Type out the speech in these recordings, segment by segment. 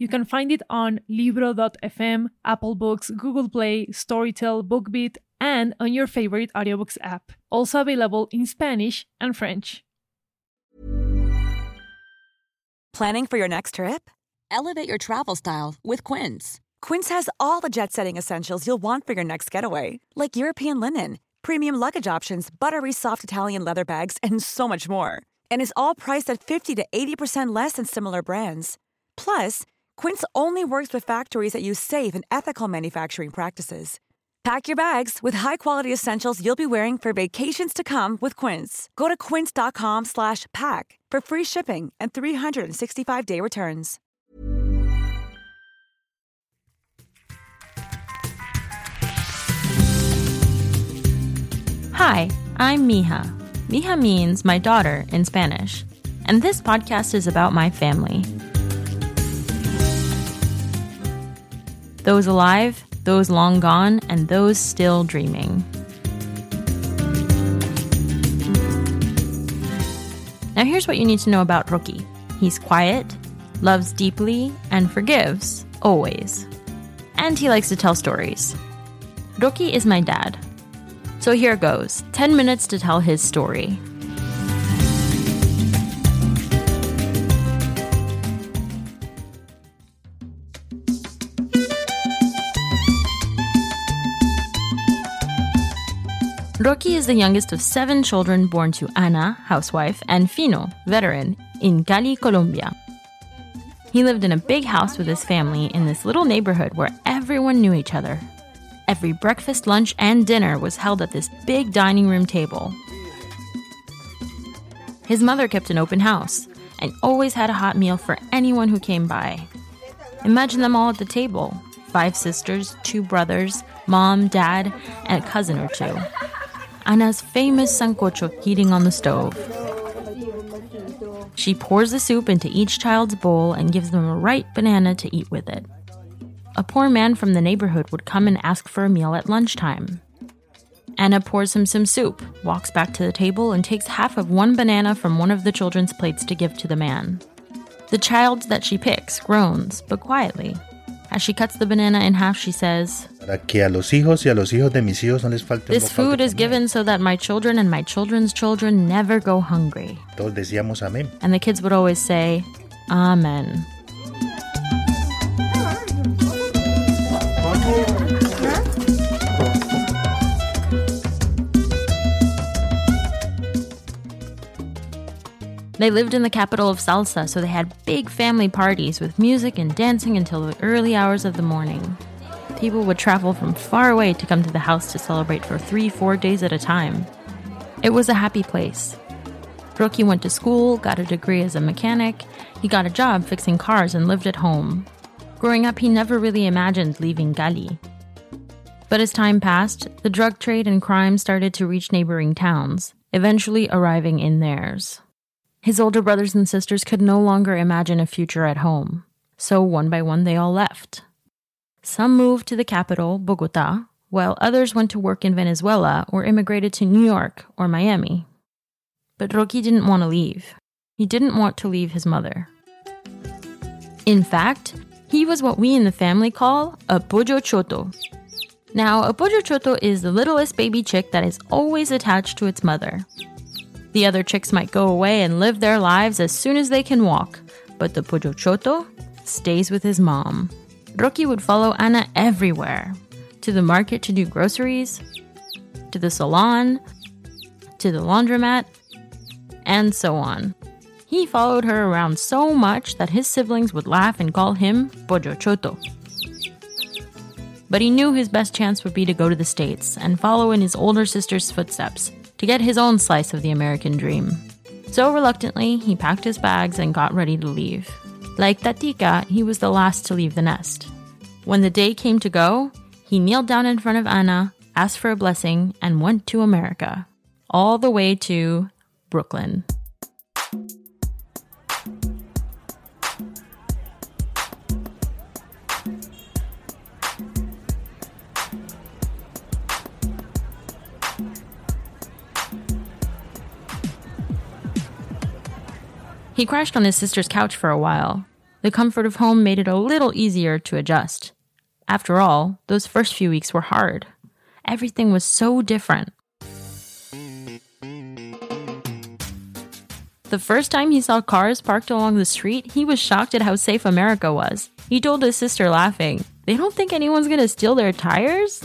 You can find it on Libro.fm, Apple Books, Google Play, Storytel, BookBeat, and on your favorite audiobooks app. Also available in Spanish and French. Planning for your next trip? Elevate your travel style with Quince. Quince has all the jet setting essentials you'll want for your next getaway, like European linen, premium luggage options, buttery soft Italian leather bags, and so much more. And is all priced at 50 to 80% less than similar brands. Plus, Quince only works with factories that use safe and ethical manufacturing practices. Pack your bags with high-quality essentials you'll be wearing for vacations to come with Quince. Go to quince.com/pack for free shipping and 365-day returns. Hi, I'm Mija. Mija means my daughter in Spanish, and this podcast is about my family. Those alive, those long gone, and those still dreaming. Now, here's what you need to know about Rocky he's quiet, loves deeply, and forgives, always. And he likes to tell stories. Rocky is my dad. So here goes 10 minutes to tell his story. Rocky is the youngest of seven children born to Ana, housewife, and Fino, veteran, in Cali, Colombia. He lived in a big house with his family in this little neighborhood where everyone knew each other. Every breakfast, lunch, and dinner was held at this big dining room table. His mother kept an open house and always had a hot meal for anyone who came by. Imagine them all at the table five sisters, two brothers, mom, dad, and a cousin or two. Ana's famous sancocho heating on the stove. She pours the soup into each child's bowl and gives them a ripe banana to eat with it. A poor man from the neighborhood would come and ask for a meal at lunchtime. Ana pours him some soup, walks back to the table, and takes half of one banana from one of the children's plates to give to the man. The child that she picks groans, but quietly. As she cuts the banana in half, she says, This food is given so that my children and my children's children never go hungry. Todos decíamos amén. And the kids would always say, Amen. They lived in the capital of salsa, so they had big family parties with music and dancing until the early hours of the morning. People would travel from far away to come to the house to celebrate for three, four days at a time. It was a happy place. Rocky went to school, got a degree as a mechanic, he got a job fixing cars, and lived at home. Growing up, he never really imagined leaving Cali. But as time passed, the drug trade and crime started to reach neighboring towns, eventually arriving in theirs. His older brothers and sisters could no longer imagine a future at home, so one by one they all left. Some moved to the capital, Bogota, while others went to work in Venezuela or immigrated to New York or Miami. But Rocky didn't want to leave. He didn't want to leave his mother. In fact, he was what we in the family call a pollo choto. Now, a pollo choto is the littlest baby chick that is always attached to its mother. The other chicks might go away and live their lives as soon as they can walk, but the pollo choto stays with his mom. Rocky would follow Ana everywhere to the market to do groceries, to the salon, to the laundromat, and so on. He followed her around so much that his siblings would laugh and call him Pollo Choto. But he knew his best chance would be to go to the States and follow in his older sister's footsteps to get his own slice of the American dream. So reluctantly, he packed his bags and got ready to leave. Like Tatica, he was the last to leave the nest. When the day came to go, he kneeled down in front of Ana, asked for a blessing, and went to America, all the way to Brooklyn. He crashed on his sister's couch for a while. The comfort of home made it a little easier to adjust. After all, those first few weeks were hard. Everything was so different. The first time he saw cars parked along the street, he was shocked at how safe America was. He told his sister, laughing, They don't think anyone's gonna steal their tires?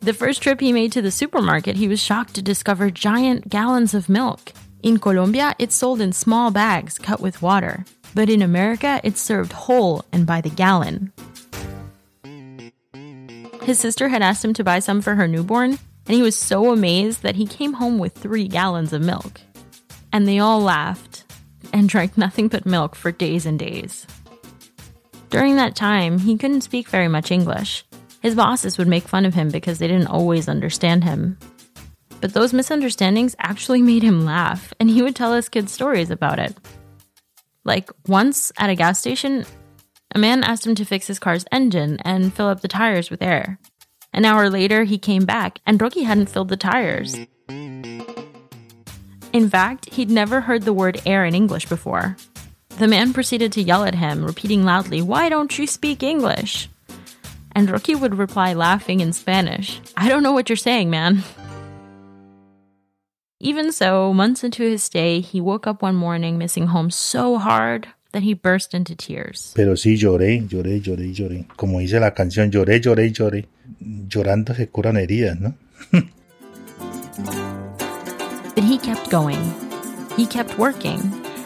The first trip he made to the supermarket, he was shocked to discover giant gallons of milk. In Colombia, it's sold in small bags cut with water, but in America, it's served whole and by the gallon. His sister had asked him to buy some for her newborn, and he was so amazed that he came home with three gallons of milk. And they all laughed and drank nothing but milk for days and days. During that time, he couldn't speak very much English. His bosses would make fun of him because they didn't always understand him. But those misunderstandings actually made him laugh, and he would tell his kids stories about it. Like once at a gas station, a man asked him to fix his car's engine and fill up the tires with air. An hour later, he came back, and Rocky hadn't filled the tires. In fact, he'd never heard the word air in English before. The man proceeded to yell at him, repeating loudly, Why don't you speak English? And Rocky would reply, laughing in Spanish, I don't know what you're saying, man. Even so, months into his stay, he woke up one morning missing home so hard that he burst into tears. Pero sí lloré, lloré, lloré, lloré. Como dice la canción, lloré, lloré, lloré. Llorando se curan heridas, ¿no? but he kept going. He kept working.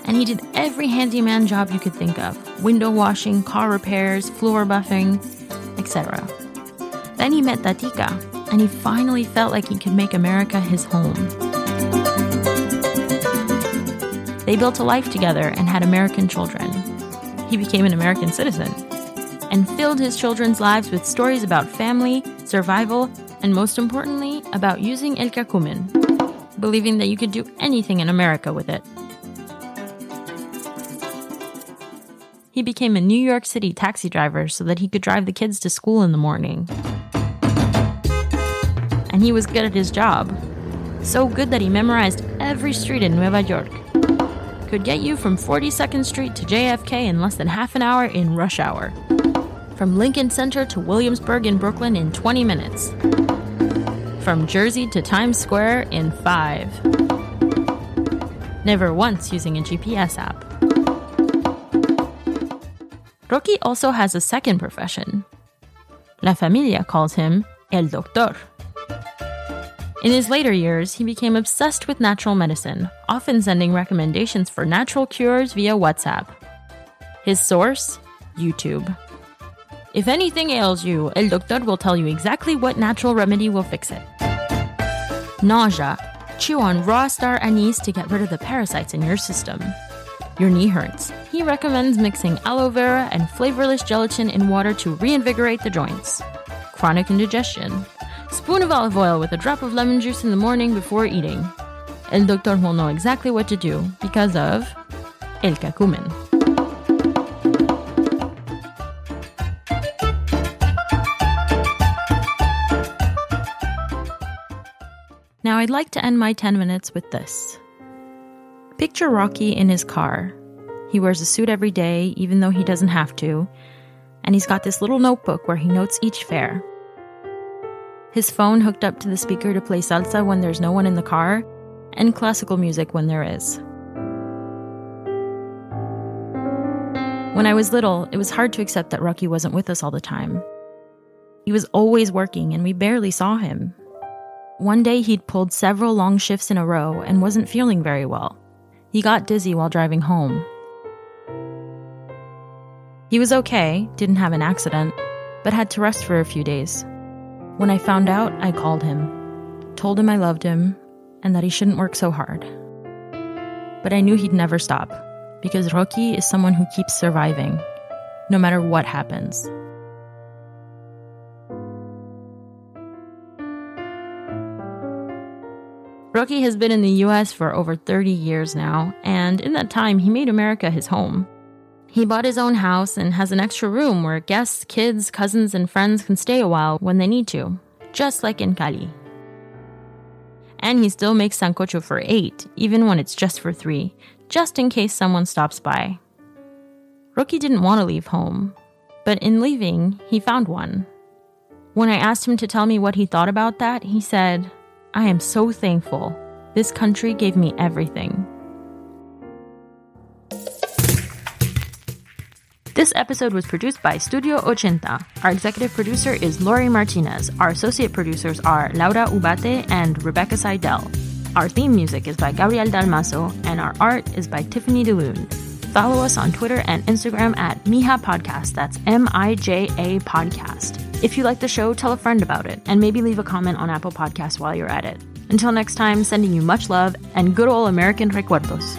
And he did every handyman job you could think of window washing, car repairs, floor buffing, etc. Then he met Tatika, and he finally felt like he could make America his home. They built a life together and had American children. He became an American citizen and filled his children's lives with stories about family, survival, and most importantly, about using El Cacumen, believing that you could do anything in America with it. He became a New York City taxi driver so that he could drive the kids to school in the morning. And he was good at his job. So good that he memorized every street in Nueva York could get you from 42nd Street to JFK in less than half an hour in rush hour. From Lincoln Center to Williamsburg in Brooklyn in 20 minutes. From Jersey to Times Square in five. Never once using a GPS app. Rocky also has a second profession. La Familia calls him El Doctor. In his later years, he became obsessed with natural medicine, often sending recommendations for natural cures via WhatsApp. His source? YouTube. If anything ails you, El Doctor will tell you exactly what natural remedy will fix it. Nausea. Chew on raw star anise to get rid of the parasites in your system. Your knee hurts. He recommends mixing aloe vera and flavorless gelatin in water to reinvigorate the joints. Chronic indigestion. Spoon of olive oil with a drop of lemon juice in the morning before eating. El doctor will know exactly what to do because of El Cacumen. Now, I'd like to end my 10 minutes with this. Picture Rocky in his car. He wears a suit every day, even though he doesn't have to, and he's got this little notebook where he notes each fare his phone hooked up to the speaker to play salsa when there's no one in the car, and classical music when there is. When I was little, it was hard to accept that Rocky wasn't with us all the time. He was always working, and we barely saw him. One day, he'd pulled several long shifts in a row and wasn't feeling very well. He got dizzy while driving home. He was okay, didn't have an accident, but had to rest for a few days. When I found out, I called him, told him I loved him, and that he shouldn't work so hard. But I knew he'd never stop, because Rocky is someone who keeps surviving, no matter what happens. Rocky has been in the US for over 30 years now, and in that time, he made America his home. He bought his own house and has an extra room where guests, kids, cousins, and friends can stay a while when they need to, just like in Cali. And he still makes sancocho for eight, even when it's just for three, just in case someone stops by. Rocky didn't want to leave home, but in leaving, he found one. When I asked him to tell me what he thought about that, he said, I am so thankful. This country gave me everything. Episode was produced by Studio Ochenta. Our executive producer is Lori Martinez. Our associate producers are Laura Ubate and Rebecca Seidel. Our theme music is by Gabriel Dalmaso, and our art is by Tiffany DeLune. Follow us on Twitter and Instagram at Mija Podcast. That's M I J A Podcast. If you like the show, tell a friend about it, and maybe leave a comment on Apple Podcasts while you're at it. Until next time, sending you much love and good old American recuerdos.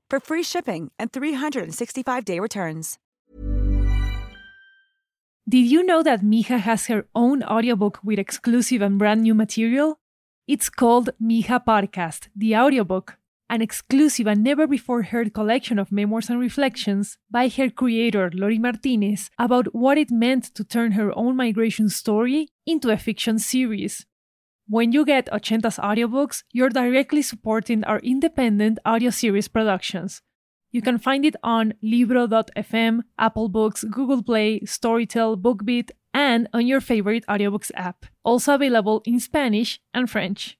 for free shipping and 365-day returns. Did you know that Mija has her own audiobook with exclusive and brand new material? It's called Mija Podcast, the audiobook, an exclusive and never before heard collection of memoirs and reflections by her creator, Lori Martinez, about what it meant to turn her own migration story into a fiction series. When you get Ochenta's audiobooks, you're directly supporting our independent audio series productions. You can find it on Libro.fm, Apple Books, Google Play, Storytel, BookBeat, and on your favorite audiobooks app. Also available in Spanish and French.